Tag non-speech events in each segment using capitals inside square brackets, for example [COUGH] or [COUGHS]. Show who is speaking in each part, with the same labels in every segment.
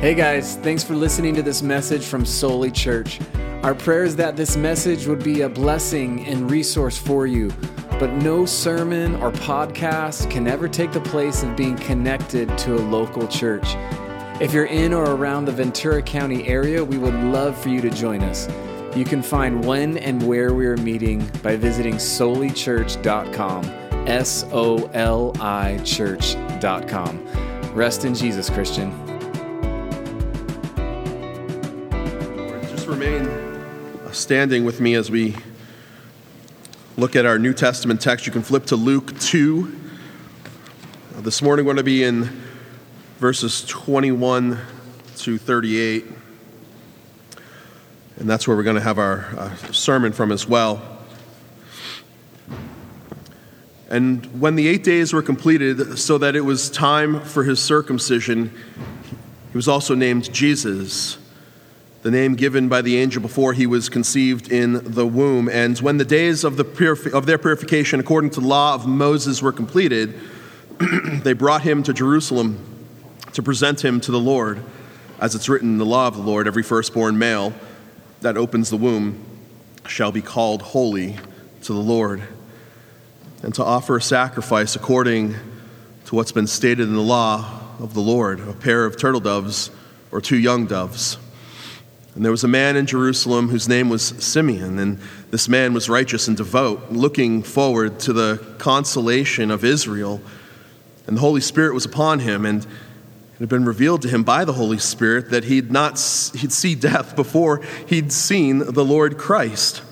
Speaker 1: Hey guys, thanks for listening to this message from Soli Church. Our prayer is that this message would be a blessing and resource for you, but no sermon or podcast can ever take the place of being connected to a local church. If you're in or around the Ventura County area, we would love for you to join us. You can find when and where we are meeting by visiting solichurch.com. S O L I church.com. Rest in Jesus, Christian.
Speaker 2: Standing with me as we look at our New Testament text. You can flip to Luke 2. This morning we're going to be in verses 21 to 38. And that's where we're going to have our uh, sermon from as well. And when the eight days were completed, so that it was time for his circumcision, he was also named Jesus, the name given by the angel before he was conceived in the womb. And when the days of, the purifi- of their purification, according to the law of Moses, were completed, [CLEARS THROAT] they brought him to Jerusalem to present him to the Lord. As it's written in the law of the Lord, every firstborn male that opens the womb shall be called holy to the Lord and to offer a sacrifice according to what's been stated in the law of the Lord a pair of turtle doves or two young doves. And there was a man in Jerusalem whose name was Simeon, and this man was righteous and devout, looking forward to the consolation of Israel. And the Holy Spirit was upon him, and it had been revealed to him by the Holy Spirit that he'd not he'd see death before he'd seen the Lord Christ.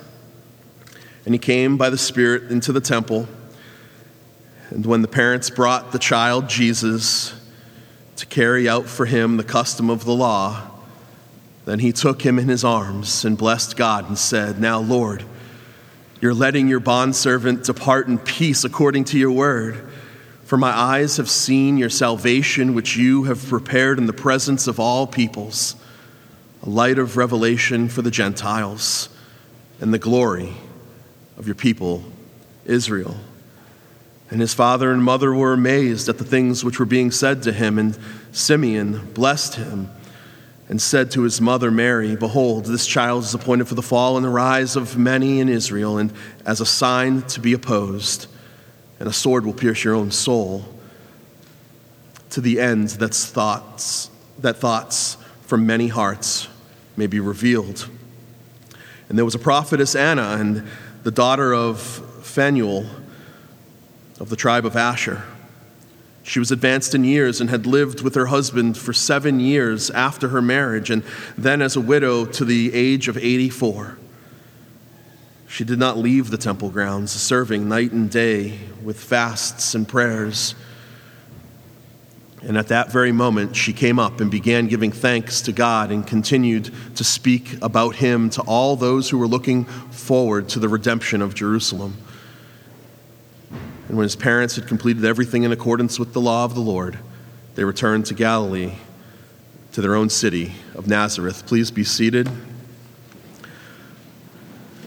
Speaker 2: And he came by the Spirit into the temple. And when the parents brought the child Jesus to carry out for him the custom of the law, then he took him in his arms and blessed God and said, Now, Lord, you're letting your bondservant depart in peace according to your word. For my eyes have seen your salvation, which you have prepared in the presence of all peoples, a light of revelation for the Gentiles and the glory of your people, Israel. And his father and mother were amazed at the things which were being said to him. And Simeon blessed him and said to his mother Mary, Behold, this child is appointed for the fall and the rise of many in Israel, and as a sign to be opposed, and a sword will pierce your own soul, to the end that thoughts, that thoughts from many hearts may be revealed. And there was a prophetess Anna, and the daughter of Phanuel of the tribe of Asher. She was advanced in years and had lived with her husband for seven years after her marriage, and then as a widow to the age of 84. She did not leave the temple grounds, serving night and day with fasts and prayers. And at that very moment, she came up and began giving thanks to God and continued to speak about him to all those who were looking forward to the redemption of Jerusalem. And when his parents had completed everything in accordance with the law of the Lord, they returned to Galilee, to their own city of Nazareth. Please be seated.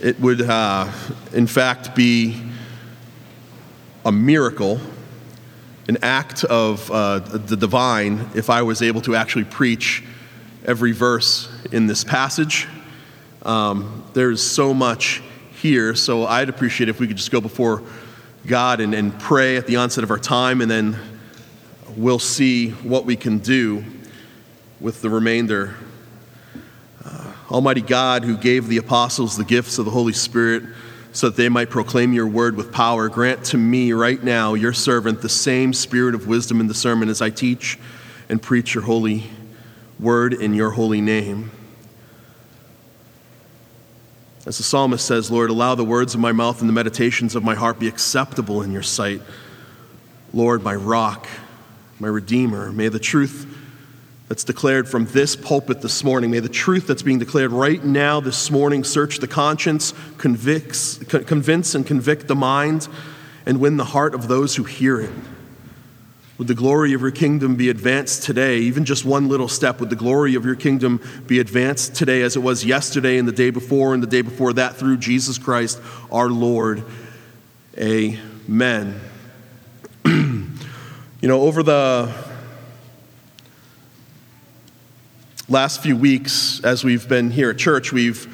Speaker 2: It would, uh, in fact, be a miracle, an act of uh, the divine, if I was able to actually preach every verse in this passage. Um, there's so much here, so I'd appreciate if we could just go before God and, and pray at the onset of our time, and then we'll see what we can do with the remainder. Uh, Almighty God, who gave the apostles the gifts of the Holy Spirit so that they might proclaim your word with power, grant to me right now, your servant, the same spirit of wisdom and discernment as I teach and preach your holy word in your holy name. As the psalmist says, Lord, allow the words of my mouth and the meditations of my heart be acceptable in your sight. Lord, my rock, my redeemer, may the truth that's declared from this pulpit this morning, may the truth that's being declared right now this morning search the conscience, convicts, convince and convict the mind, and win the heart of those who hear it. Would the glory of your kingdom be advanced today, even just one little step? Would the glory of your kingdom be advanced today as it was yesterday and the day before and the day before that through Jesus Christ our Lord? Amen. [CLEARS THROAT] you know, over the last few weeks, as we've been here at church, we've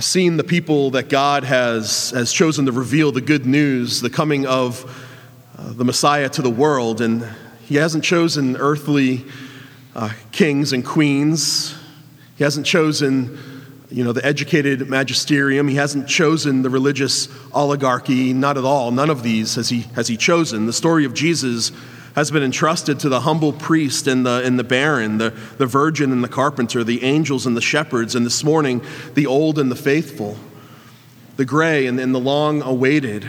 Speaker 2: seen the people that God has, has chosen to reveal the good news, the coming of the Messiah to the world. And He hasn't chosen earthly uh, kings and queens, He hasn't chosen you know, the educated magisterium. He hasn't chosen the religious oligarchy, not at all. None of these has he, has he chosen. The story of Jesus has been entrusted to the humble priest and the, and the barren, the, the virgin and the carpenter, the angels and the shepherds, and this morning, the old and the faithful, the gray and, and the long awaited.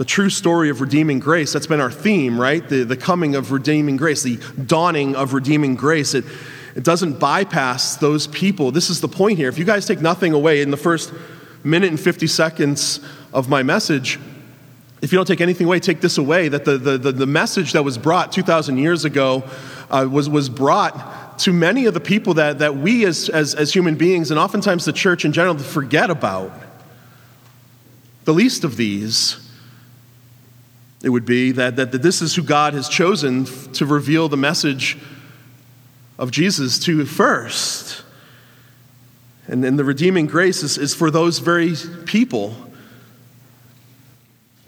Speaker 2: The true story of redeeming grace, that's been our theme, right? The, the coming of redeeming grace, the dawning of redeeming grace. It, it doesn't bypass those people. This is the point here. If you guys take nothing away in the first minute and 50 seconds of my message, if you don't take anything away, take this away that the, the, the, the message that was brought 2,000 years ago uh, was, was brought to many of the people that, that we as, as, as human beings, and oftentimes the church in general, forget about. The least of these, it would be that, that, that this is who God has chosen to reveal the message of Jesus to first. And then the redeeming grace is, is for those very people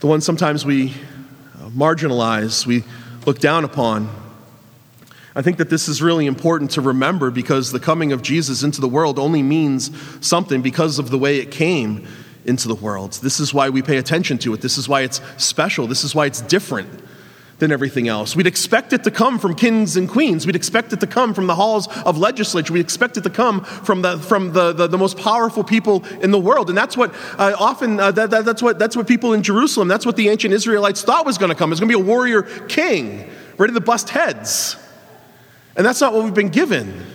Speaker 2: the ones sometimes we uh, marginalize, we look down upon. I think that this is really important to remember because the coming of Jesus into the world only means something because of the way it came into the world. This is why we pay attention to it. This is why it's special. This is why it's different than everything else. We'd expect it to come from kings and queens. We'd expect it to come from the halls of legislature. We expect it to come from the, from the, the, the most powerful people in the world. And that's what uh, often, uh, that, that, that's, what, that's what people in Jerusalem, that's what the ancient Israelites thought was going to come. It's going to be a warrior king ready to bust heads. And that's not what we've been given.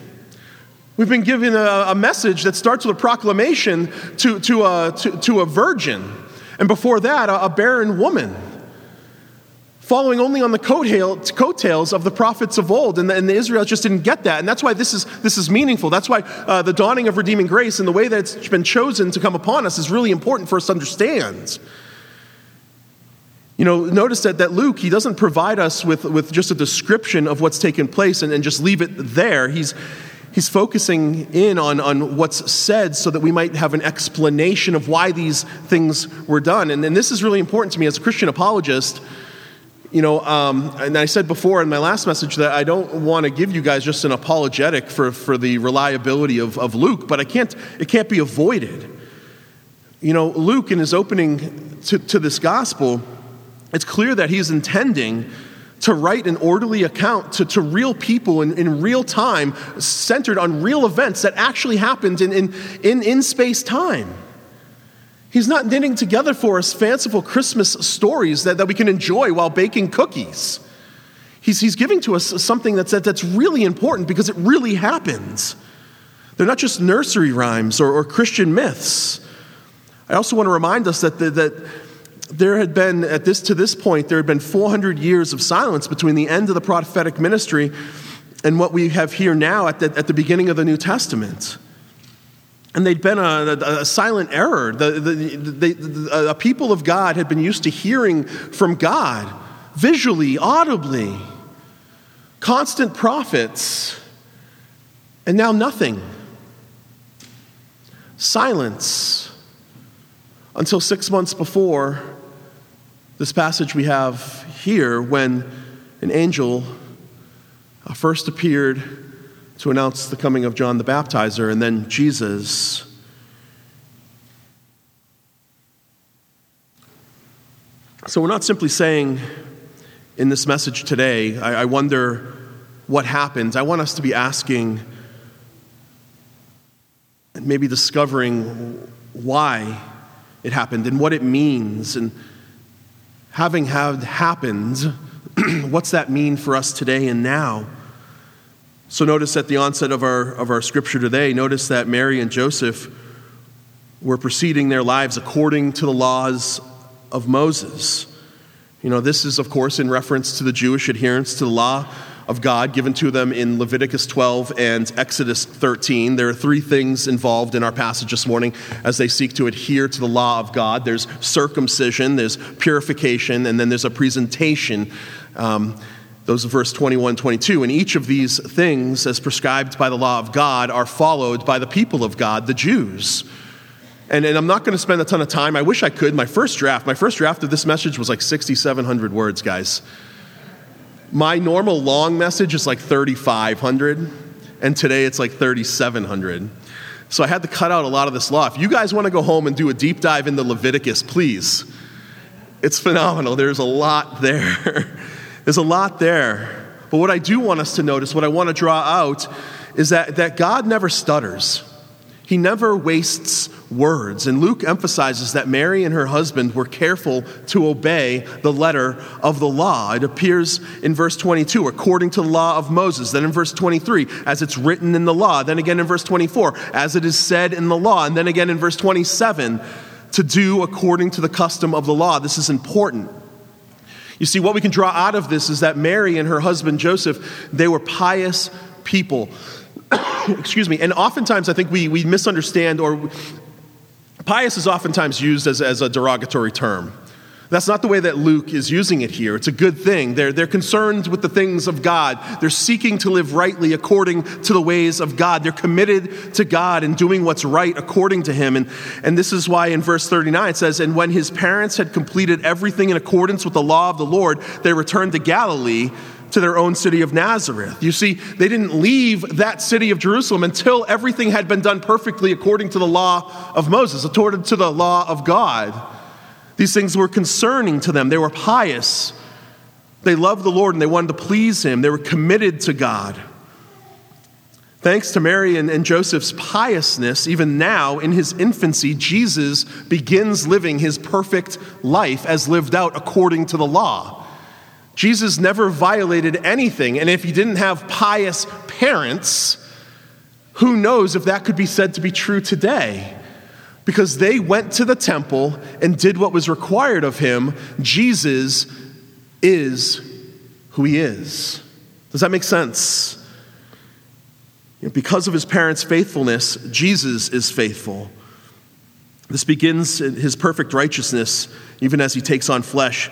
Speaker 2: We've been given a, a message that starts with a proclamation to, to, a, to, to a virgin. And before that, a, a barren woman following only on the coattails of the prophets of old. And the, and the Israelites just didn't get that. And that's why this is, this is meaningful. That's why uh, the dawning of redeeming grace and the way that it's been chosen to come upon us is really important for us to understand. You know, notice that, that Luke, he doesn't provide us with, with just a description of what's taken place and, and just leave it there. He's, he's focusing in on, on what's said so that we might have an explanation of why these things were done. And, and this is really important to me as a Christian apologist you know, um, and I said before in my last message that I don't want to give you guys just an apologetic for, for the reliability of, of Luke, but I can't, it can't be avoided. You know, Luke, in his opening to, to this gospel, it's clear that he's intending to write an orderly account to, to real people in, in real time, centered on real events that actually happened in, in, in, in space time. He's not knitting together for us fanciful Christmas stories that, that we can enjoy while baking cookies. He's, he's giving to us something that's, that, that's really important because it really happens. They're not just nursery rhymes or, or Christian myths. I also want to remind us that, the, that there had been, at this, to this point, there had been 400 years of silence between the end of the prophetic ministry and what we have here now at the, at the beginning of the New Testament. And they'd been a, a, a silent error. The, the, the, a people of God had been used to hearing from God visually, audibly, constant prophets, and now nothing. Silence until six months before this passage we have here when an angel uh, first appeared to announce the coming of John the Baptizer and then Jesus. So we're not simply saying in this message today, I, I wonder what happens. I want us to be asking and maybe discovering why it happened and what it means. And having had happened, [CLEARS THROAT] what's that mean for us today and now? So notice at the onset of our, of our scripture today, notice that Mary and Joseph were proceeding their lives according to the laws of Moses. You know, this is, of course, in reference to the Jewish adherence to the law of God given to them in Leviticus 12 and Exodus 13. There are three things involved in our passage this morning as they seek to adhere to the law of God there's circumcision, there's purification, and then there's a presentation. Um, Those of verse 21, 22. And each of these things, as prescribed by the law of God, are followed by the people of God, the Jews. And, and I'm not going to spend a ton of time. I wish I could. My first draft, my first draft of this message was like 6,700 words, guys. My normal long message is like 3,500, and today it's like 3,700. So I had to cut out a lot of this law. If you guys want to go home and do a deep dive into Leviticus, please. It's phenomenal. There's a lot there. [LAUGHS] There's a lot there. But what I do want us to notice, what I want to draw out, is that, that God never stutters. He never wastes words. And Luke emphasizes that Mary and her husband were careful to obey the letter of the law. It appears in verse 22, according to the law of Moses. Then in verse 23, as it's written in the law. Then again in verse 24, as it is said in the law. And then again in verse 27, to do according to the custom of the law. This is important. You see, what we can draw out of this is that Mary and her husband Joseph, they were pious people. [COUGHS] Excuse me. And oftentimes I think we, we misunderstand, or pious is oftentimes used as, as a derogatory term. That's not the way that Luke is using it here. It's a good thing. They're, they're concerned with the things of God. They're seeking to live rightly according to the ways of God. They're committed to God and doing what's right according to Him. And, and this is why in verse 39 it says, And when his parents had completed everything in accordance with the law of the Lord, they returned to Galilee to their own city of Nazareth. You see, they didn't leave that city of Jerusalem until everything had been done perfectly according to the law of Moses, according to the law of God. These things were concerning to them. They were pious. They loved the Lord and they wanted to please Him. They were committed to God. Thanks to Mary and, and, Joseph's piousness, even now in his infancy, Jesus begins living his perfect life as lived out according to the law. Jesus never violated anything, and if he didn't have pious parents, who knows if that could be said to be true today? because they went to the temple and did what was required of him, Jesus is who he is. Does that make sense? Because of his parents' faithfulness, Jesus is faithful. This begins his perfect righteousness, even as he takes on flesh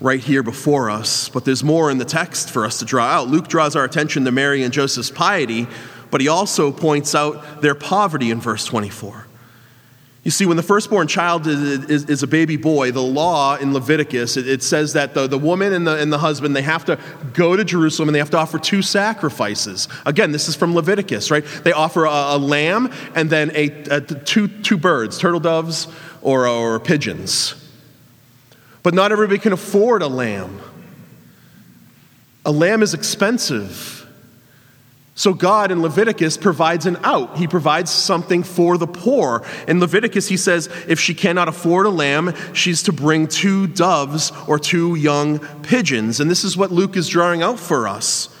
Speaker 2: right here before us. But there's more in the text for us to draw out. Luke draws our attention to Mary and Joseph's piety, but he also points out their poverty in verse 24. You see, when the firstborn child is, is, is, a baby boy, the law in Leviticus, it, it says that the, the woman and the, and the husband, they have to go to Jerusalem and they have to offer two sacrifices. Again, this is from Leviticus, right? They offer a, a lamb and then a, a, two, two birds, turtle doves or, or pigeons. But not everybody can afford a lamb. A lamb is expensive. So, God in Leviticus provides an out. He provides something for the poor. In Leviticus, he says if she cannot afford a lamb, she's to bring two doves or two young pigeons. And this is what Luke is drawing out for us.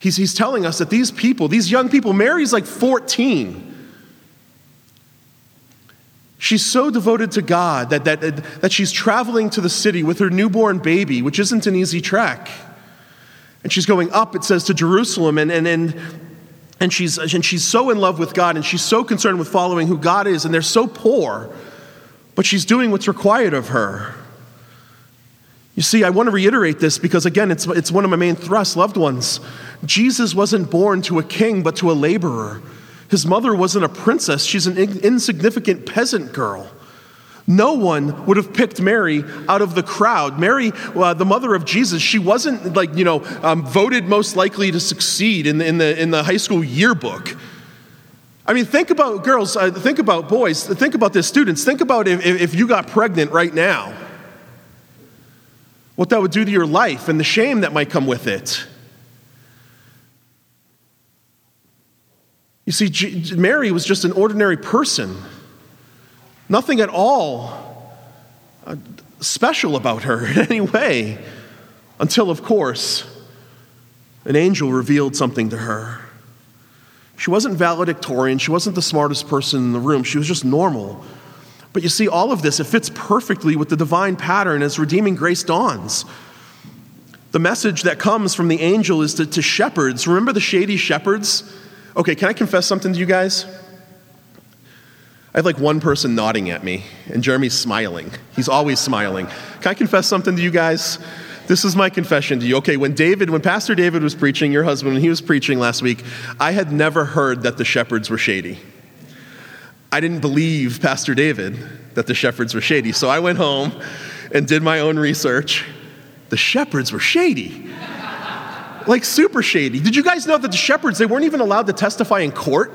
Speaker 2: He's, he's telling us that these people, these young people, Mary's like 14. She's so devoted to God that, that, that she's traveling to the city with her newborn baby, which isn't an easy trek. And she's going up, it says, to Jerusalem, and, and, and, and, she's, and she's so in love with God, and she's so concerned with following who God is, and they're so poor, but she's doing what's required of her. You see, I want to reiterate this because, again, it's, it's one of my main thrusts, loved ones. Jesus wasn't born to a king, but to a laborer. His mother wasn't a princess, she's an insignificant peasant girl. No one would have picked Mary out of the crowd. Mary, uh, the mother of Jesus, she wasn't like, you know, um, voted most likely to succeed in the, in, the, in the high school yearbook. I mean, think about girls, uh, think about boys, think about this, students. Think about if, if you got pregnant right now, what that would do to your life and the shame that might come with it. You see, Mary was just an ordinary person. Nothing at all uh, special about her [LAUGHS] in any way, until, of course, an angel revealed something to her. She wasn't valedictorian, she wasn't the smartest person in the room, she was just normal. But you see, all of this, it fits perfectly with the divine pattern as redeeming grace dawns. The message that comes from the angel is to, to shepherds. Remember the shady shepherds? Okay, can I confess something to you guys? I have like one person nodding at me, and Jeremy's smiling. He's always smiling. Can I confess something to you guys? this is my confession to you. Okay, when David, when Pastor David was preaching, your husband, when he was preaching last week, I had never heard that the shepherds were shady. I didn't believe Pastor David that the shepherds were shady. So I went home and did my own research. The shepherds were shady. Like super shady. Did you guys know that the shepherds, they weren't even allowed to testify in court?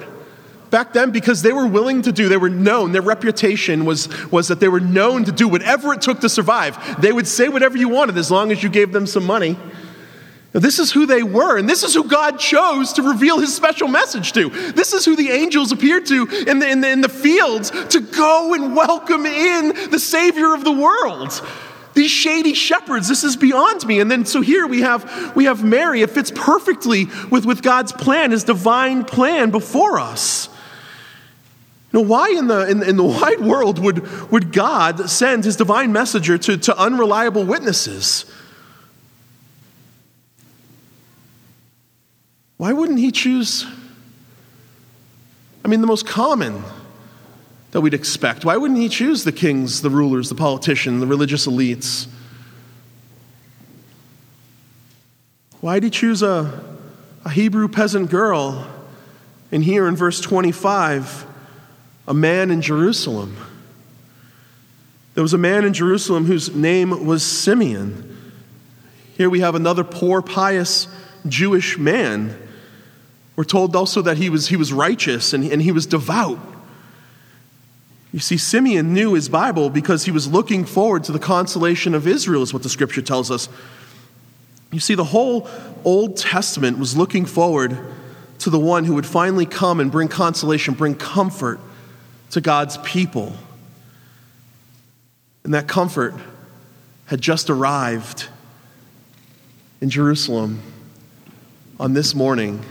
Speaker 2: back then because they were willing to do, they were known, their reputation was, was that they were known to do whatever it took to survive. They would say whatever you wanted as long as you gave them some money. Now, this is who they were, and this is who God chose to reveal his special message to. This is who the angels appeared to in the, in the, in the fields to go and welcome in the Savior of the world these shady shepherds this is beyond me. And then so here we have we have mary. It fits perfectly with, with god's plan his divine plan before us. Now, why in the, in, in, the [LAUGHS] wide world would, would God send his divine messenger to, to unreliable witnesses? Why wouldn't he choose, I mean, the most common that we'd expect? Why wouldn't he choose the kings, the rulers, the politicians, the religious elites? Why did he choose a, a Hebrew peasant girl? And here in verse 25, a man in Jerusalem. There was a man in Jerusalem whose name was Simeon. Here we have another poor, pious Jewish man. We're told also that he was, he was righteous and, and he was devout. You see, Simeon knew his Bible because he was looking forward to the consolation of Israel, is what the scripture tells us. You see, the whole Old Testament was looking forward to the one who would finally come and bring consolation, bring comfort to God's people. And that comfort had just arrived in Jerusalem on this morning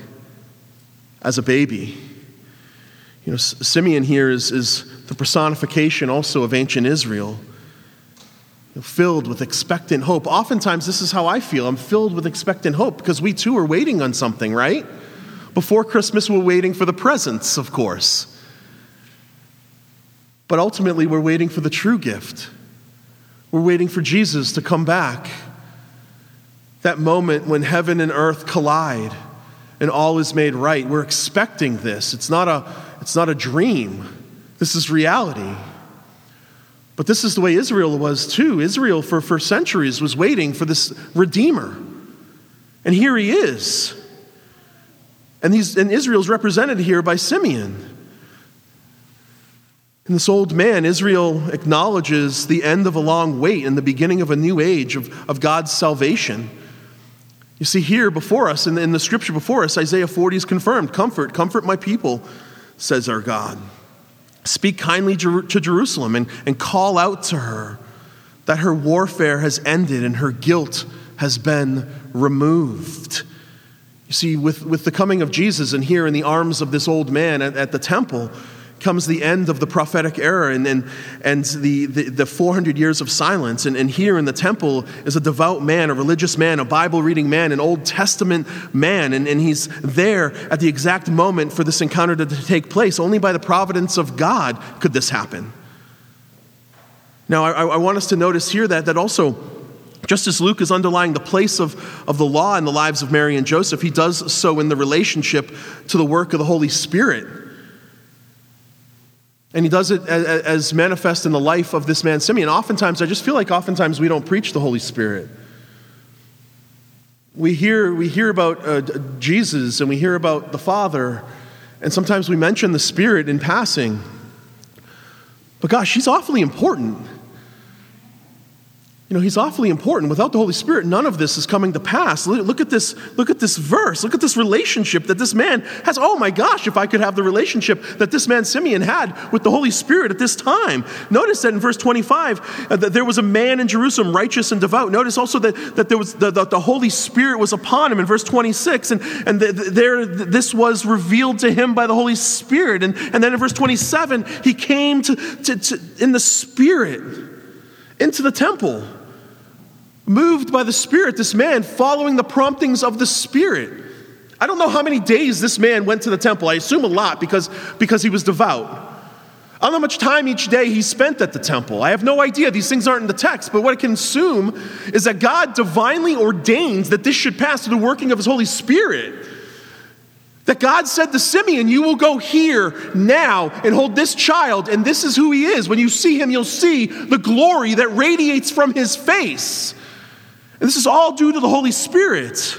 Speaker 2: as a baby. You know, Simeon here is, is the personification also of ancient Israel, filled with expectant hope. Oftentimes, this is how I feel. I'm filled with expectant hope because we too are waiting on something, right? Before Christmas, we're waiting for the presents, of course. But ultimately, we're waiting for the true gift. We're waiting for Jesus to come back. That moment when heaven and earth collide and all is made right. We're expecting this. It's not a, it's not a dream, this is reality. But this is the way Israel was too. Israel, for, for centuries, was waiting for this Redeemer. And here he is. And, he's, and Israel's represented here by Simeon. In this old man, Israel acknowledges the end of a long wait and the beginning of a new age of, of God's salvation. You see, here before us, in the, in the scripture before us, Isaiah 40 is confirmed Comfort, comfort my people, says our God. Speak kindly to Jerusalem and, and call out to her that her warfare has ended and her guilt has been removed. You see, with, with the coming of Jesus and here in the arms of this old man at, at the temple, comes the end of the prophetic era and, and, and the, the, the 400 years of silence. And, and here in the temple is a devout man, a religious man, a Bible reading man, an Old Testament man. And, and he's there at the exact moment for this encounter to, to take place. Only by the providence of God could this happen. Now, I, I want us to notice here that, that also, just as Luke is underlying the place of, of the law in the lives of Mary and Joseph, he does so in the relationship to the work of the Holy Spirit. And he does it as manifest in the life of this man, Simeon. Oftentimes, I just feel like oftentimes we don't preach the Holy Spirit. We hear, we hear about uh, Jesus and we hear about the Father, and sometimes we mention the Spirit in passing. But gosh, she's awfully important. You know, he's awfully important. Without the Holy Spirit, none of this is coming to pass. Look at this, look at this verse. Look at this relationship that this man has. Oh my gosh, if I could have the relationship that this man Simeon had with the Holy Spirit at this time. Notice that in verse 25, uh, that there was a man in Jerusalem, righteous and devout. Notice also that, that there was the, the, the Holy Spirit was upon him in verse 26, and, and the, there this was revealed to him by the Holy Spirit. And, and then in verse 27, he came to, to, to in the Spirit into the temple moved by the Spirit, this man following the promptings of the Spirit. I don't know how many days this man went to the temple. I assume a lot because, because he was devout. I don't know how much time each day he spent at the temple. I have no idea. These things aren't in the text. But what I can assume is that God divinely ordains that this should pass through the working of his Holy Spirit. That God said to Simeon, You will go here now and hold this child, and this is who he is. When you see him, you'll see the glory that radiates from his face. And this is all due to the Holy Spirit.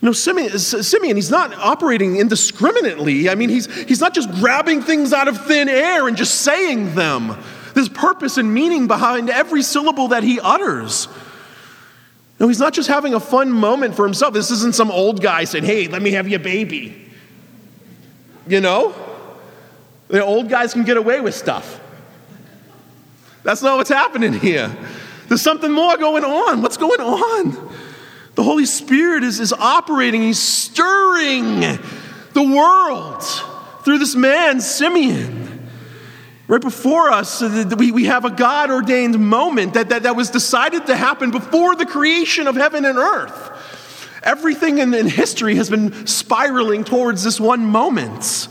Speaker 2: You know, Simeon, Simeon, he's not operating indiscriminately. I mean, he's, he's not just grabbing things out of thin air and just saying them. There's purpose and meaning behind every syllable that he utters. No, he's not just having a fun moment for himself. This isn't some old guy saying, hey, let me have your baby. You know? The old guys can get away with stuff. That's not what's happening here. There's something more going on. What's going on? The Holy Spirit is, is operating, He's stirring the world through this man, Simeon. Right before us, uh, we, we have a God ordained moment that, that, that was decided to happen before the creation of heaven and earth. Everything in, in history has been spiraling towards this one moment.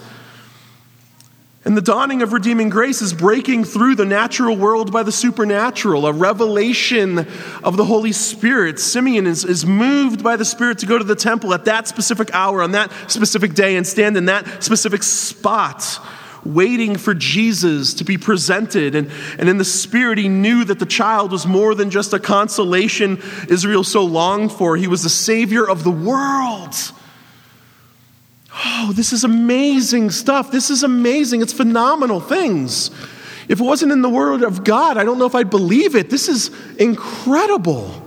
Speaker 2: And the dawning of redeeming grace is breaking through the natural world by the supernatural, a revelation of the Holy Spirit. Simeon is, is moved by the Spirit to go to the temple at that specific hour, on that specific day, and stand in that specific spot, waiting for Jesus to be presented. And, and in the Spirit, he knew that the child was more than just a consolation Israel so longed for, he was the Savior of the world. Oh, this is amazing stuff. This is amazing. It's phenomenal things. If it wasn't in the Word of God, I don't know if I'd believe it. This is incredible.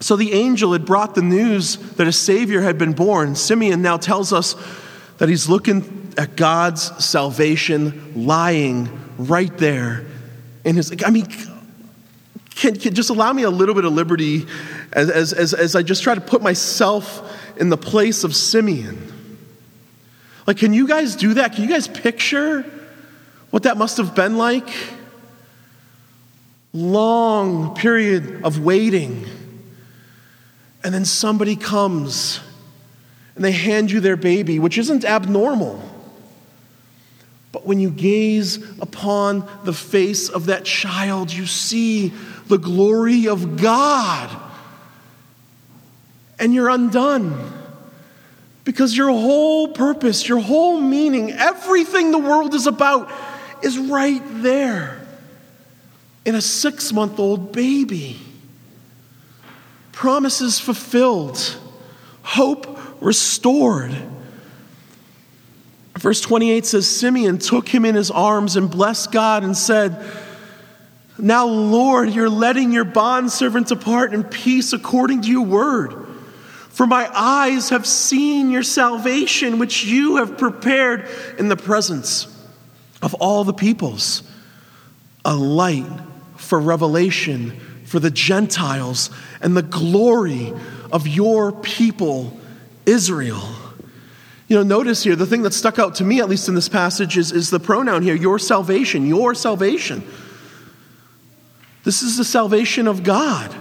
Speaker 2: So the angel had brought the news that a Savior had been born. Simeon now tells us that he's looking at God's salvation lying right there in his. I mean, can, can just allow me a little bit of liberty as, as, as, as I just try to put myself in the place of Simeon. Like, can you guys do that? Can you guys picture what that must have been like? Long period of waiting. And then somebody comes and they hand you their baby, which isn't abnormal. But when you gaze upon the face of that child, you see the glory of God and you're undone. Because your whole purpose, your whole meaning, everything the world is about is right there in a six month old baby. Promises fulfilled, hope restored. Verse 28 says Simeon took him in his arms and blessed God and said, Now, Lord, you're letting your bondservant depart in peace according to your word. For my eyes have seen your salvation, which you have prepared in the presence of all the peoples, a light for revelation for the Gentiles and the glory of your people, Israel. You know, notice here, the thing that stuck out to me, at least in this passage, is, is the pronoun here your salvation, your salvation. This is the salvation of God.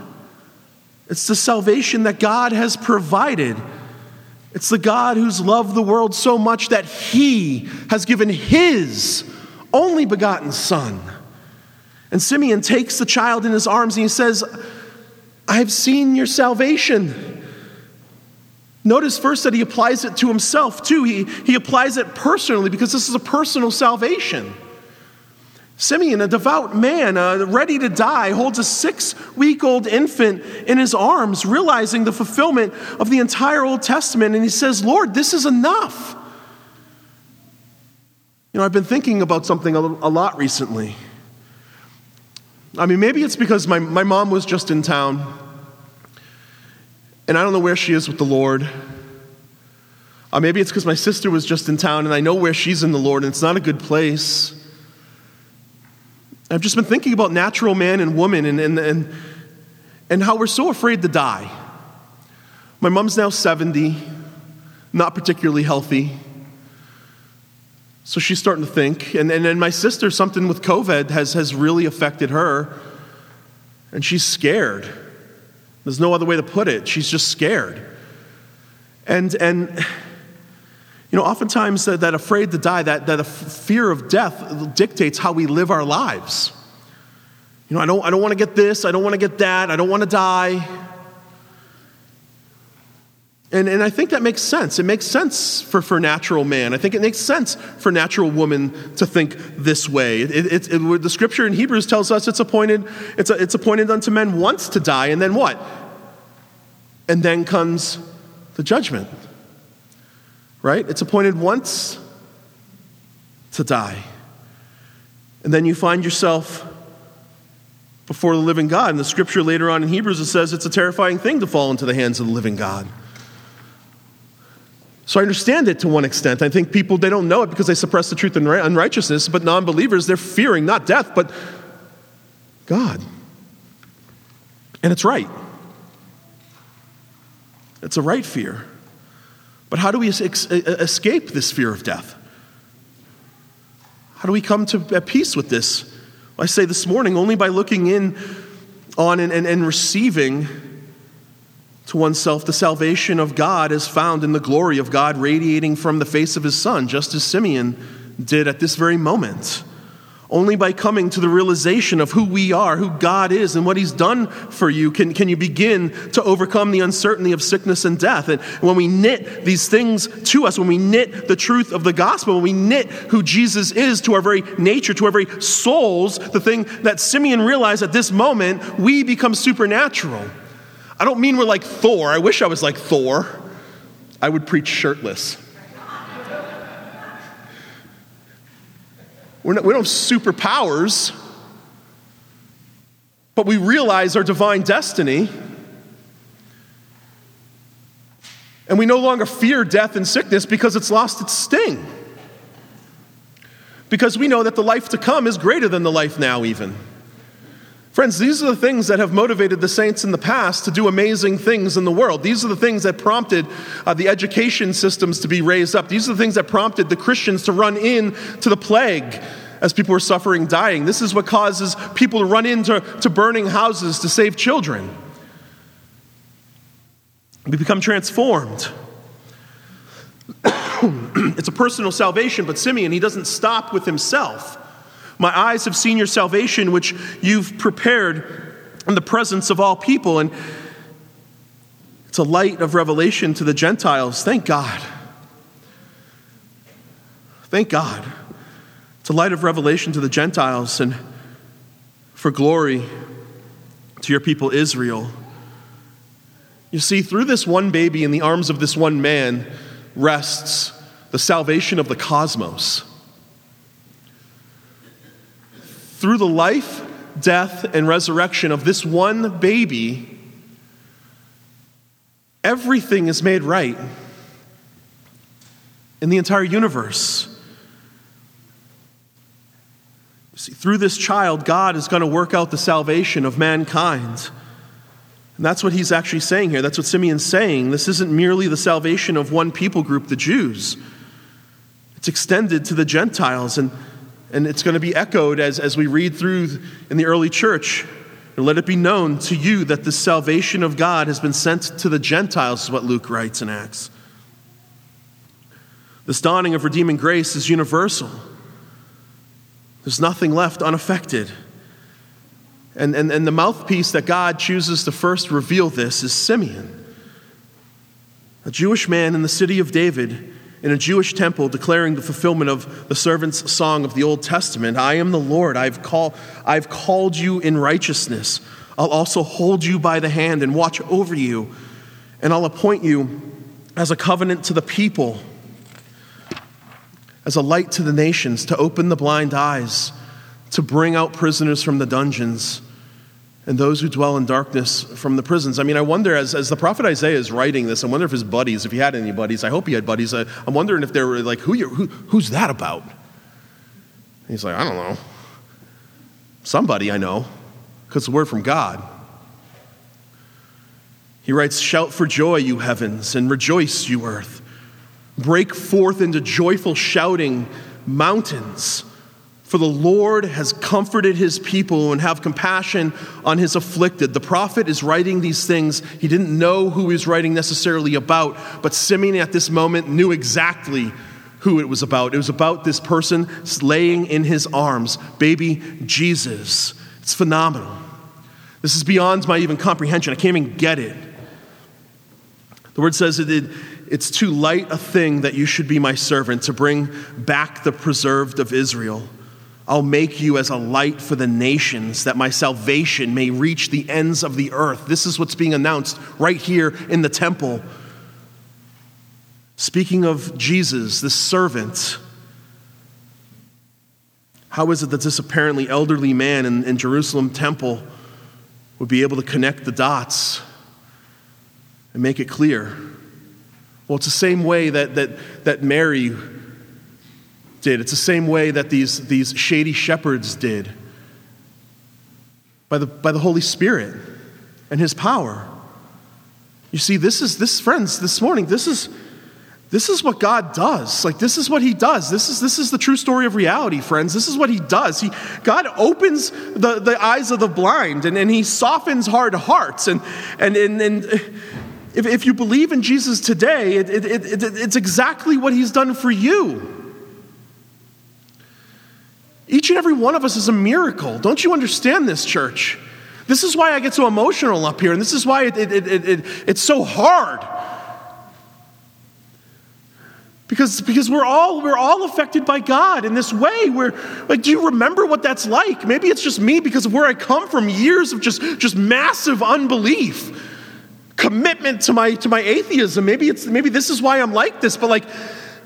Speaker 2: It's the salvation that God has provided. It's the God who's loved the world so much that he has given his only begotten Son. And Simeon takes the child in his arms and he says, I have seen your salvation. Notice first that he applies it to himself too. He, he applies it personally because this is a personal salvation. Simeon, a devout man, uh, ready to die, holds a six week old infant in his arms, realizing the fulfillment of the entire Old Testament. And he says, Lord, this is enough. You know, I've been thinking about something a, a lot recently. I mean, maybe it's because my, my mom was just in town, and I don't know where she is with the Lord. Uh, maybe it's because my sister was just in town, and I know where she's in the Lord, and it's not a good place. I've just been thinking about natural man and woman and, and, and, and how we're so afraid to die. My mom's now 70, not particularly healthy. So she's starting to think. And, and, and my sister, something with COVID has, has really affected her. And she's scared. There's no other way to put it. She's just scared. And, and You know, oftentimes that, that afraid to die, that, that fear of death dictates how we live our lives. You know, I don't, I don't want to get this, I don't want to get that, I don't want to die. And, and I think that makes sense. It makes sense for, for natural man. I think it makes sense for natural woman to think this way. It, it, it, the scripture in Hebrews tells us it's appointed, it's, a, it's appointed unto men once to die, and then what? And then comes the judgment. Right? It's appointed once to die. And then you find yourself before the living God. And the scripture later on in Hebrews, it says it's a terrifying thing to fall into the hands of the living God. So I understand it to one extent. I think people, they don't know it because they suppress the truth in unrighteousness, but non believers, they're fearing not death, but God. And it's right. It's a right fear. But how do we escape this fear of death? How do we come to peace with this? I say this morning only by looking in on and, and, and receiving to oneself, the salvation of God is found in the glory of God radiating from the face of his Son, just as Simeon did at this very moment. Only by coming to the realization of who we are, who God is, and what He's done for you can, can you begin to overcome the uncertainty of sickness and death. And when we knit these things to us, when we knit the truth of the gospel, when we knit who Jesus is to our very nature, to our very souls, the thing that Simeon realized at this moment, we become supernatural. I don't mean we're like Thor. I wish I was like Thor. I would preach shirtless. We're not, we don't have superpowers, but we realize our divine destiny. And we no longer fear death and sickness because it's lost its sting. Because we know that the life to come is greater than the life now, even. Friends, these are the things that have motivated the saints in the past to do amazing things in the world. These are the things that prompted uh, the education systems to be raised up. These are the things that prompted the Christians to run in to the plague as people were suffering, dying. This is what causes people to run into to burning houses to save children. We become transformed. [COUGHS] it's a personal salvation, but Simeon, he doesn't stop with himself. My eyes have seen your salvation, which you've prepared in the presence of all people. And it's a light of revelation to the Gentiles. Thank God. Thank God. It's a light of revelation to the Gentiles and for glory to your people Israel. You see, through this one baby in the arms of this one man rests the salvation of the cosmos through the life, death, and resurrection of this one baby, everything is made right in the entire universe. See, through this child, God is going to work out the salvation of mankind. And that's what he's actually saying here. That's what Simeon's saying. This isn't merely the salvation of one people group, the Jews, it's extended to the Gentiles. And and it's going to be echoed as, as we read through in the early church. And let it be known to you that the salvation of God has been sent to the Gentiles, is what Luke writes in Acts. This dawning of redeeming grace is universal. There's nothing left unaffected. And, and, and the mouthpiece that God chooses to first reveal this is Simeon, a Jewish man in the city of David in a Jewish temple declaring the fulfillment of the servant's song of the Old Testament I am the Lord, I've, call, I've called you in righteousness. I'll also hold you by the hand and watch over you, and I'll appoint you as a covenant to the people, as a light to the nations, to open the blind eyes, to bring out prisoners from the dungeons and those who dwell in darkness from the prisons. I mean, I wonder, as, as the prophet Isaiah is writing this, I wonder if his buddies, if he had any buddies, I hope he had buddies, I, am wondering if they were like, who, who, who's that about? And he's like, I don't know. Somebody I know, because a word from God. He writes, Shout for joy, you heavens, and rejoice, you earth. Break forth into joyful shouting, mountains. For the Lord has comforted his people and have compassion on his afflicted. The prophet is writing these things. He didn't know who he was writing necessarily about, but Simeon at this moment knew exactly who it was about. It was about this person laying in his arms, baby Jesus. It's phenomenal. This is beyond my even comprehension. I can't even get it. The word says it, it's too light a thing that you should be my servant to bring back the preserved of Israel. I'll make you as a light for the nations, that my salvation may reach the ends of the earth. This is what's being announced right here in the temple. Speaking of Jesus, this servant, how is it that this apparently elderly man in, in Jerusalem temple would be able to connect the dots and make it clear? Well, it's the same way that, that, that Mary did. It's the same way that these, these shady shepherds did by the, by the Holy Spirit and His power. You see, this is, this, friends, this morning, this is, this is what God does. Like, this is what He does. This is, this is the true story of reality, friends. This is what He does. He, God opens the, the eyes of the blind and, and He softens hard hearts. And, and, and, and if, if you believe in Jesus today, it, it, it, it's exactly what He's done for you. Each and every one of us is a miracle. Don't you understand this, church? This is why I get so emotional up here, and this is why it, it, it, it, it's so hard. Because, because we're, all, we're all affected by God in this way. We're, like, do you remember what that's like? Maybe it's just me because of where I come from, years of just, just massive unbelief, commitment to my, to my atheism. Maybe, it's, maybe this is why I'm like this, but like,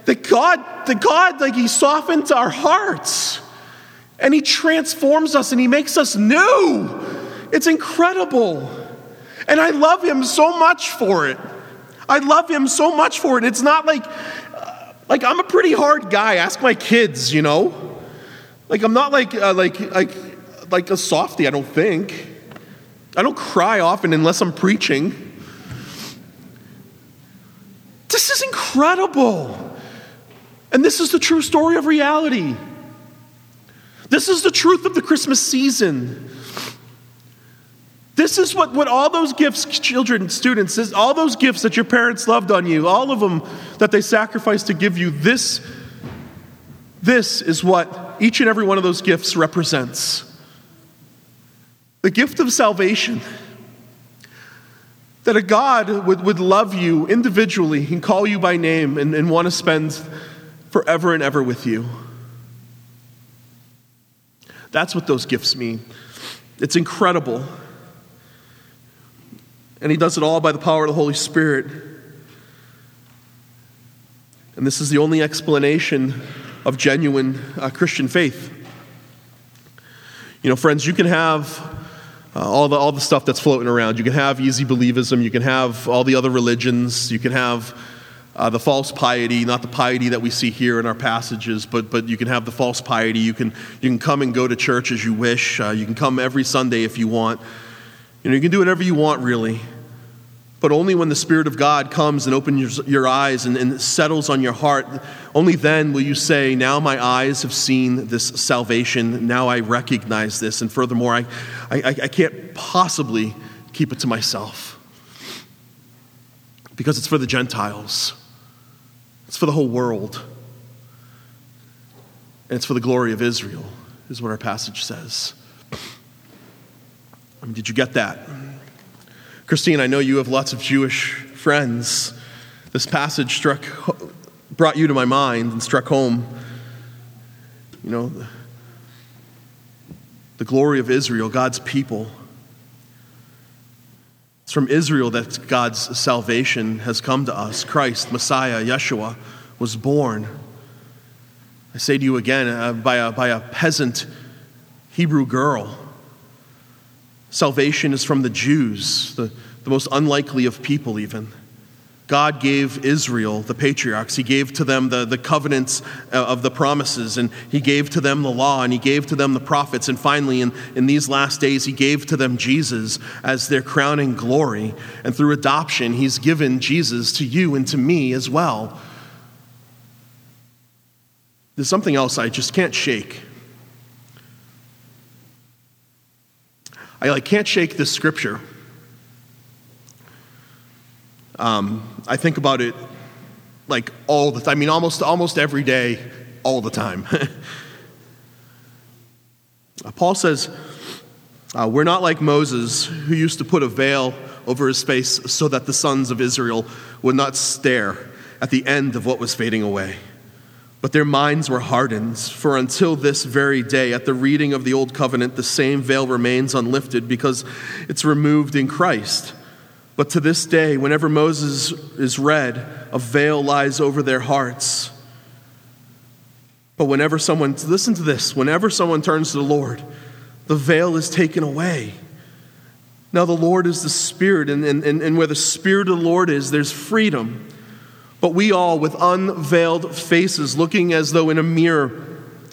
Speaker 2: that God, that God, like, He softens our hearts and He transforms us and He makes us new. It's incredible. And I love Him so much for it. I love Him so much for it. It's not like, uh, like I'm a pretty hard guy. Ask my kids, you know. Like I'm not like uh, like like like a softy. I don't think. I don't cry often unless I'm preaching. This is incredible. And this is the true story of reality. This is the truth of the Christmas season. This is what, what all those gifts, children, students, this, all those gifts that your parents loved on you, all of them that they sacrificed to give you, this, this is what each and every one of those gifts represents. The gift of salvation. That a God would, would love you individually and call you by name and, and want to spend forever and ever with you. That's what those gifts mean. It's incredible. And he does it all by the power of the Holy Spirit. And this is the only explanation of genuine uh, Christian faith. You know, friends, you can have uh, all, the, all the stuff that's floating around. You can have easy believism, you can have all the other religions, you can have uh, the false piety, not the piety that we see here in our passages, but, but you can have the false piety. You can, you can come and go to church as you wish. Uh, you can come every Sunday if you want. You know, you can do whatever you want, really. But only when the Spirit of God comes and opens your, your eyes and, and settles on your heart, only then will you say, Now my eyes have seen this salvation. Now I recognize this. And furthermore, I, I, I can't possibly keep it to myself because it's for the Gentiles. It's for the whole world. And it's for the glory of Israel, is what our passage says. I mean, did you get that? Christine, I know you have lots of Jewish friends. This passage struck, brought you to my mind and struck home. You know, the, the glory of Israel, God's people. It's from Israel that God's salvation has come to us. Christ, Messiah, Yeshua, was born. I say to you again, uh, by, a, by a peasant Hebrew girl. Salvation is from the Jews, the, the most unlikely of people, even. God gave Israel, the patriarchs, He gave to them the, the covenants uh, of the promises, and He gave to them the law, and He gave to them the prophets, and finally, in, in these last days, He gave to them Jesus as their crowning glory. And through adoption, He's given Jesus to you and to me as well. There's something else I just can't shake. I like, can't shake this scripture. Um, I think about it like all the time. I mean, almost, almost every day, all the time. [LAUGHS] Paul says, uh, We're not like Moses, who used to put a veil over his face so that the sons of Israel would not stare at the end of what was fading away. But their minds were hardened, for until this very day, at the reading of the Old Covenant, the same veil remains unlifted because it's removed in Christ. But to this day, whenever Moses is read, a veil lies over their hearts. But whenever someone, listen to this, whenever someone turns to the Lord, the veil is taken away. Now, the Lord is the Spirit, and, and, and where the Spirit of the Lord is, there's freedom. But we all, with unveiled faces, looking as though in a mirror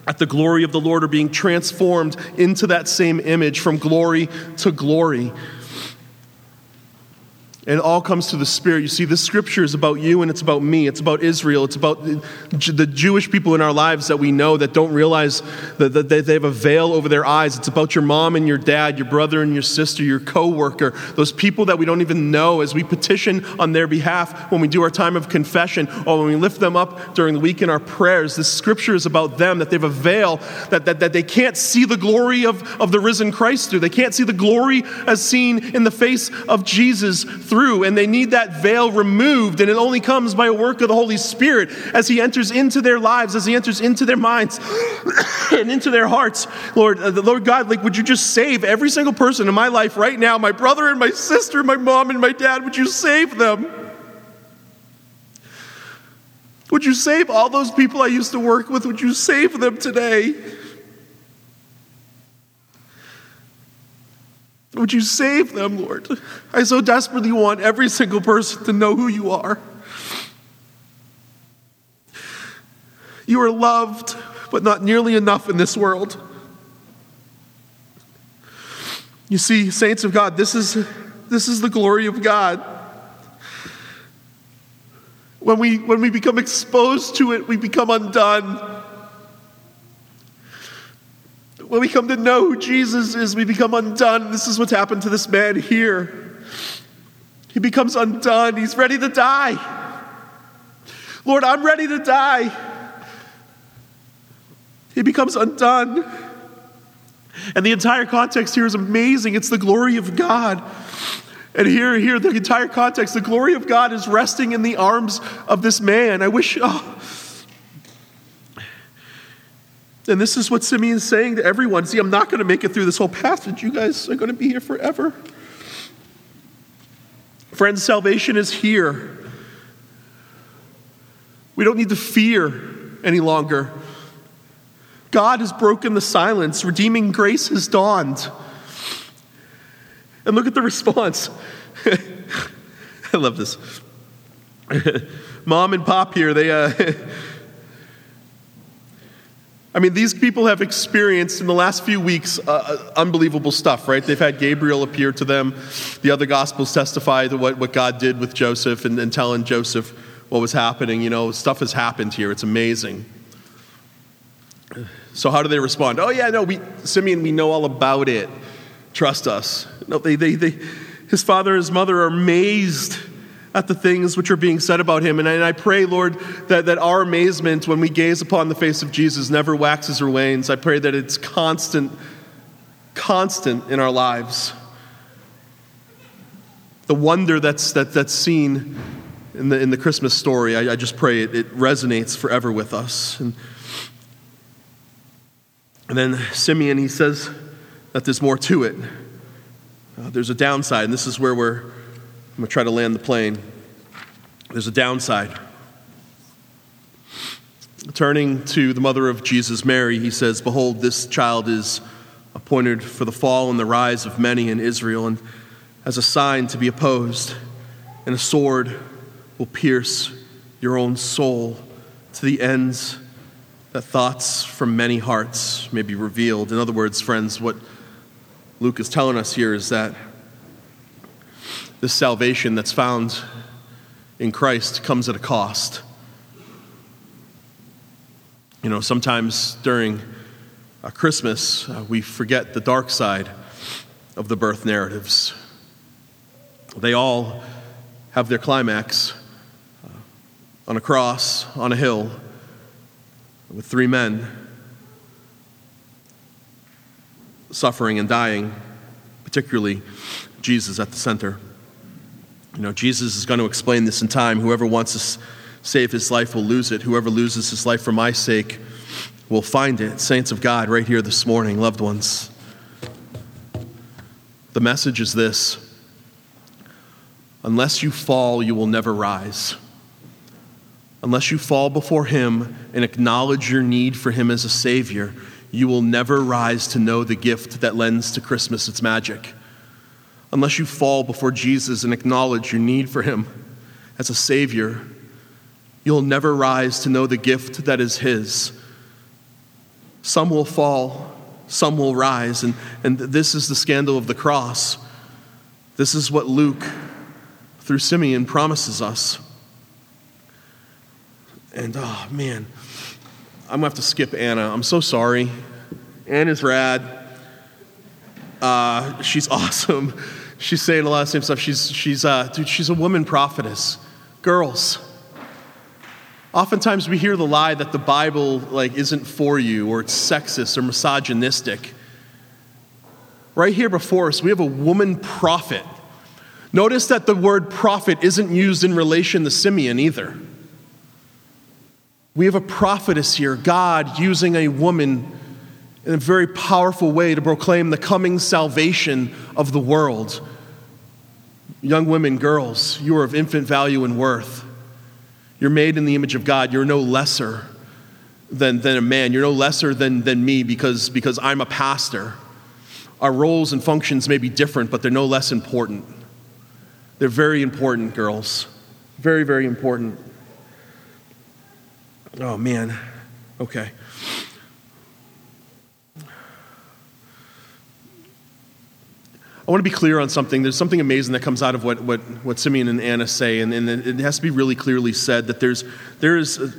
Speaker 2: at the glory of the Lord, are being transformed into that same image from glory to glory. And it all comes to the Spirit. You see, this scripture is about you and it's about me. It's about Israel. It's about the Jewish people in our lives that we know that don't realize that they have a veil over their eyes. It's about your mom and your dad, your brother and your sister, your coworker, those people that we don't even know as we petition on their behalf when we do our time of confession or when we lift them up during the week in our prayers. This scripture is about them, that they have a veil, that, that, that they can't see the glory of, of the risen Christ through. They can't see the glory as seen in the face of Jesus through through, and they need that veil removed. And it only comes by a work of the Holy Spirit as He enters into their lives, as He enters into their minds [COUGHS] and into their hearts. Lord, uh, Lord God, like, would you just save every single person in my life right now, my brother and my sister, my mom and my dad? Would you save them? Would you save all those people I used to work with? Would you save them today? Would you save them, Lord? I so desperately want every single person to know who you are. You are loved, but not nearly enough in this world. You see, saints of God, this is, this is the glory of God. When we, when we become exposed to it, we become undone. When we come to know who Jesus is, we become undone. This is what's happened to this man here. He becomes undone. He's ready to die. Lord, I'm ready to die. He becomes undone. And the entire context here is amazing. It's the glory of God. And here, here, the entire context, the glory of God is resting in the arms of this man. I wish, oh, and this is what Simeon's saying to everyone. See, I'm not going to make it through this whole passage. You guys are going to be here forever. Friends, salvation is here. We don't need to fear any longer. God has broken the silence, redeeming grace has dawned. And look at the response. [LAUGHS] I love this. [LAUGHS] Mom and Pop here, they, uh, [LAUGHS] I mean, these people have experienced in the last few weeks uh, uh, unbelievable stuff, right? They've had Gabriel appear to them. The other gospels testify to what, what God did with Joseph and, and telling Joseph what was happening. You know, stuff has happened here. It's amazing. So, how do they respond? Oh, yeah, no, we, Simeon, we know all about it. Trust us. No, they, they, they, his father and his mother are amazed at the things which are being said about him. And I, and I pray, Lord, that, that our amazement when we gaze upon the face of Jesus never waxes or wanes. I pray that it's constant, constant in our lives. The wonder that's, that, that's seen in the, in the Christmas story, I, I just pray it, it resonates forever with us. And, and then Simeon, he says that there's more to it. Uh, there's a downside, and this is where we're I'm going to try to land the plane. There's a downside. Turning to the mother of Jesus, Mary, he says, Behold, this child is appointed for the fall and the rise of many in Israel, and as a sign to be opposed, and a sword will pierce your own soul to the ends that thoughts from many hearts may be revealed. In other words, friends, what Luke is telling us here is that this salvation that's found in Christ comes at a cost. You know, sometimes during uh, Christmas, uh, we forget the dark side of the birth narratives. They all have their climax uh, on a cross, on a hill, with three men suffering and dying, particularly Jesus at the center. You know, Jesus is going to explain this in time. Whoever wants to save his life will lose it. Whoever loses his life for my sake will find it. Saints of God, right here this morning, loved ones. The message is this Unless you fall, you will never rise. Unless you fall before Him and acknowledge your need for Him as a Savior, you will never rise to know the gift that lends to Christmas its magic. Unless you fall before Jesus and acknowledge your need for Him as a Savior, you'll never rise to know the gift that is His. Some will fall, some will rise, and, and this is the scandal of the cross. This is what Luke through Simeon promises us. And oh man, I'm gonna have to skip Anna. I'm so sorry. Anna's rad. Uh, she's [LAUGHS] awesome. She's saying a lot of the same stuff. She's she's uh, dude, she's a woman prophetess. Girls. Oftentimes we hear the lie that the Bible like isn't for you or it's sexist or misogynistic. Right here before us, we have a woman prophet Notice that the word prophet isn't used in relation to Simeon either. We have a prophetess here, God using a woman in a very powerful way to proclaim the coming salvation of the world. Young women, girls, you are of infant value and worth. You're made in the image of God. You're no lesser than, than a man. You're no lesser than, than me because, because I'm a pastor. Our roles and functions may be different, but they're no less important. They're very important, girls. Very, very important. Oh, man. Okay. I want to be clear on something. There's something amazing that comes out of what, what, what Simeon and Anna say, and, and it has to be really clearly said that there's, there's, uh,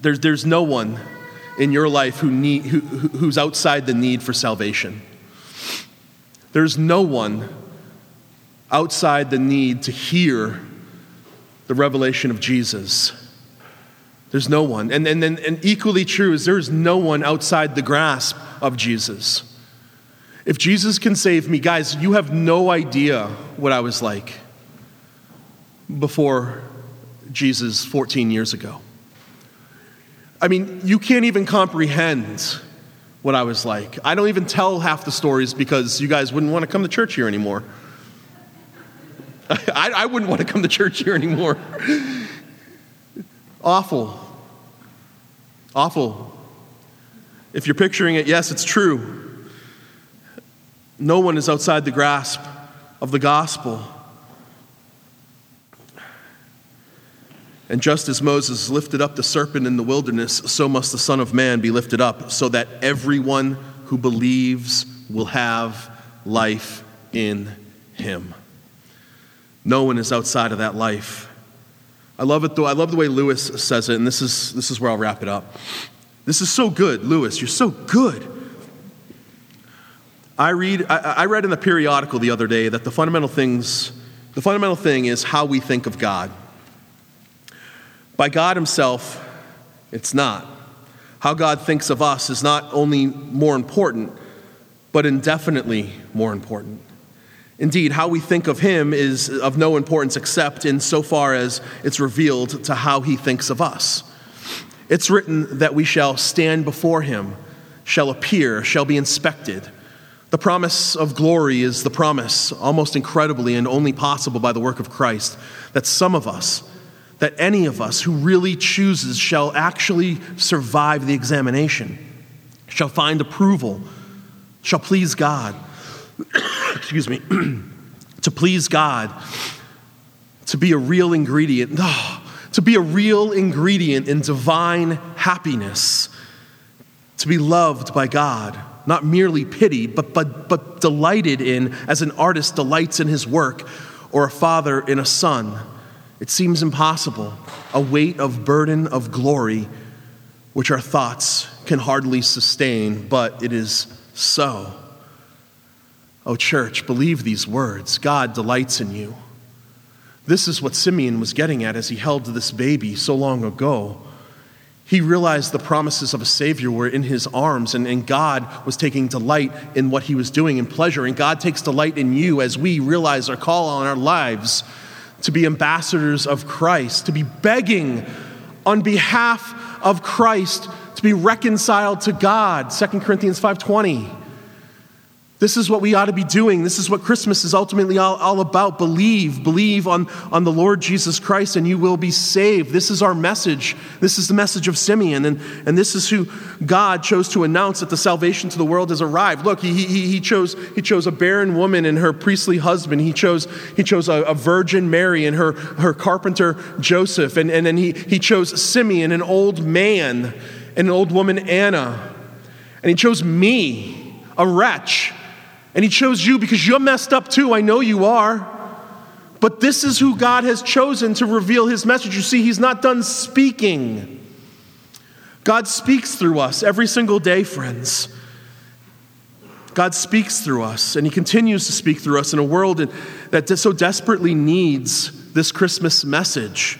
Speaker 2: there's, there's no one in your life who need, who, who's outside the need for salvation. There's no one outside the need to hear the revelation of Jesus. There's no one. And, and, and equally true is there's no one outside the grasp of Jesus. If Jesus can save me, guys, you have no idea what I was like before Jesus 14 years ago. I mean, you can't even comprehend what I was like. I don't even tell half the stories because you guys wouldn't want to come to church here anymore. [LAUGHS] I, I wouldn't want to come to church here anymore. [LAUGHS] Awful. Awful. If you're picturing it, yes, it's true. No one is outside the grasp of the gospel. And just as Moses lifted up the serpent in the wilderness, so must the Son of Man be lifted up, so that everyone who believes will have life in him. No one is outside of that life. I love it though. I love the way Lewis says it, and this is, this is where I'll wrap it up. This is so good, Lewis. You're so good. I read I, I read in the periodical the other day that the fundamental things, the fundamental thing is how we think of God. By God Himself, it's not. How God thinks of us is not only more important, but indefinitely more important. Indeed, how we think of him is of no importance except in so far as it's revealed to how he thinks of us. It's written that we shall stand before him, shall appear, shall be inspected. The promise of glory is the promise, almost incredibly and only possible by the work of Christ, that some of us, that any of us who really chooses, shall actually survive the examination, shall find approval, shall please God [COUGHS] excuse me, [CLEARS THROAT] to please God, to be a real ingredient, oh, [SIGHS] to be a real ingredient in divine happiness, to be loved by God, not merely pitied, but, but, but delighted in as an artist delights in his work or a father in a son. It seems impossible, a weight of burden of glory which our thoughts can hardly sustain, but it is so. Oh, church, believe these words God delights in you. This is what Simeon was getting at as he held this baby so long ago. He realized the promises of a Savior were in his arms, and, and God was taking delight in what he was doing and pleasure. And God takes delight in you as we realize our call on our lives to be ambassadors of Christ, to be begging on behalf of Christ to be reconciled to God. 2 Corinthians 5:20. This is what we ought to be doing. This is what Christmas is ultimately all, all, about. Believe, believe on, on the Lord Jesus Christ, and you will be saved. This is our message. This is the message of Simeon, and, and this is who God chose to announce that the salvation to the world has arrived. Look, he, he, he, chose, he chose a barren woman and her priestly husband. He chose, he chose a, a virgin Mary and her, her carpenter Joseph. And, and then he, he chose Simeon, an old man, and an old woman Anna. And he chose me, a wretch and He chose you because you're messed up too. I know you are. But this is who God has chosen to reveal His message. You see, He's not done speaking. God speaks through us every single day, friends. God speaks through us, and He continues to speak through us in a world that so desperately needs this Christmas message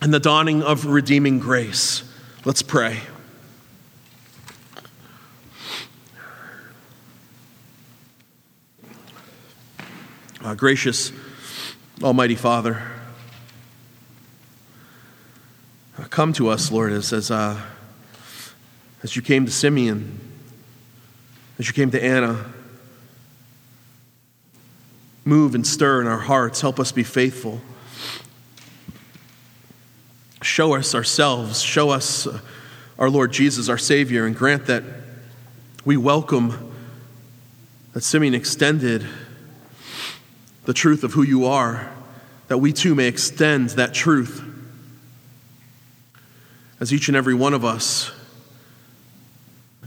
Speaker 2: and the dawning of redeeming grace. Let's pray. Uh, gracious Almighty Father, uh, come to us, Lord, as, as, uh, as you came to Simeon, as you came to Anna. Move and stir in our hearts. Help us be faithful. Show us ourselves. Show us uh, our Lord Jesus, our Savior, and grant that we welcome that Simeon extended the truth of who you are, that we too may extend that truth as each and every one of us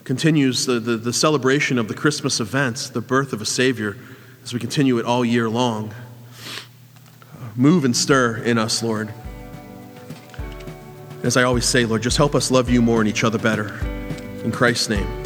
Speaker 2: continues the, the, the, celebration of the Christmas events, the birth of a Savior, as we continue it all year long. Move and stir in us, Lord. As I always say, Lord, just help us love you more and each other better. In Christ's name.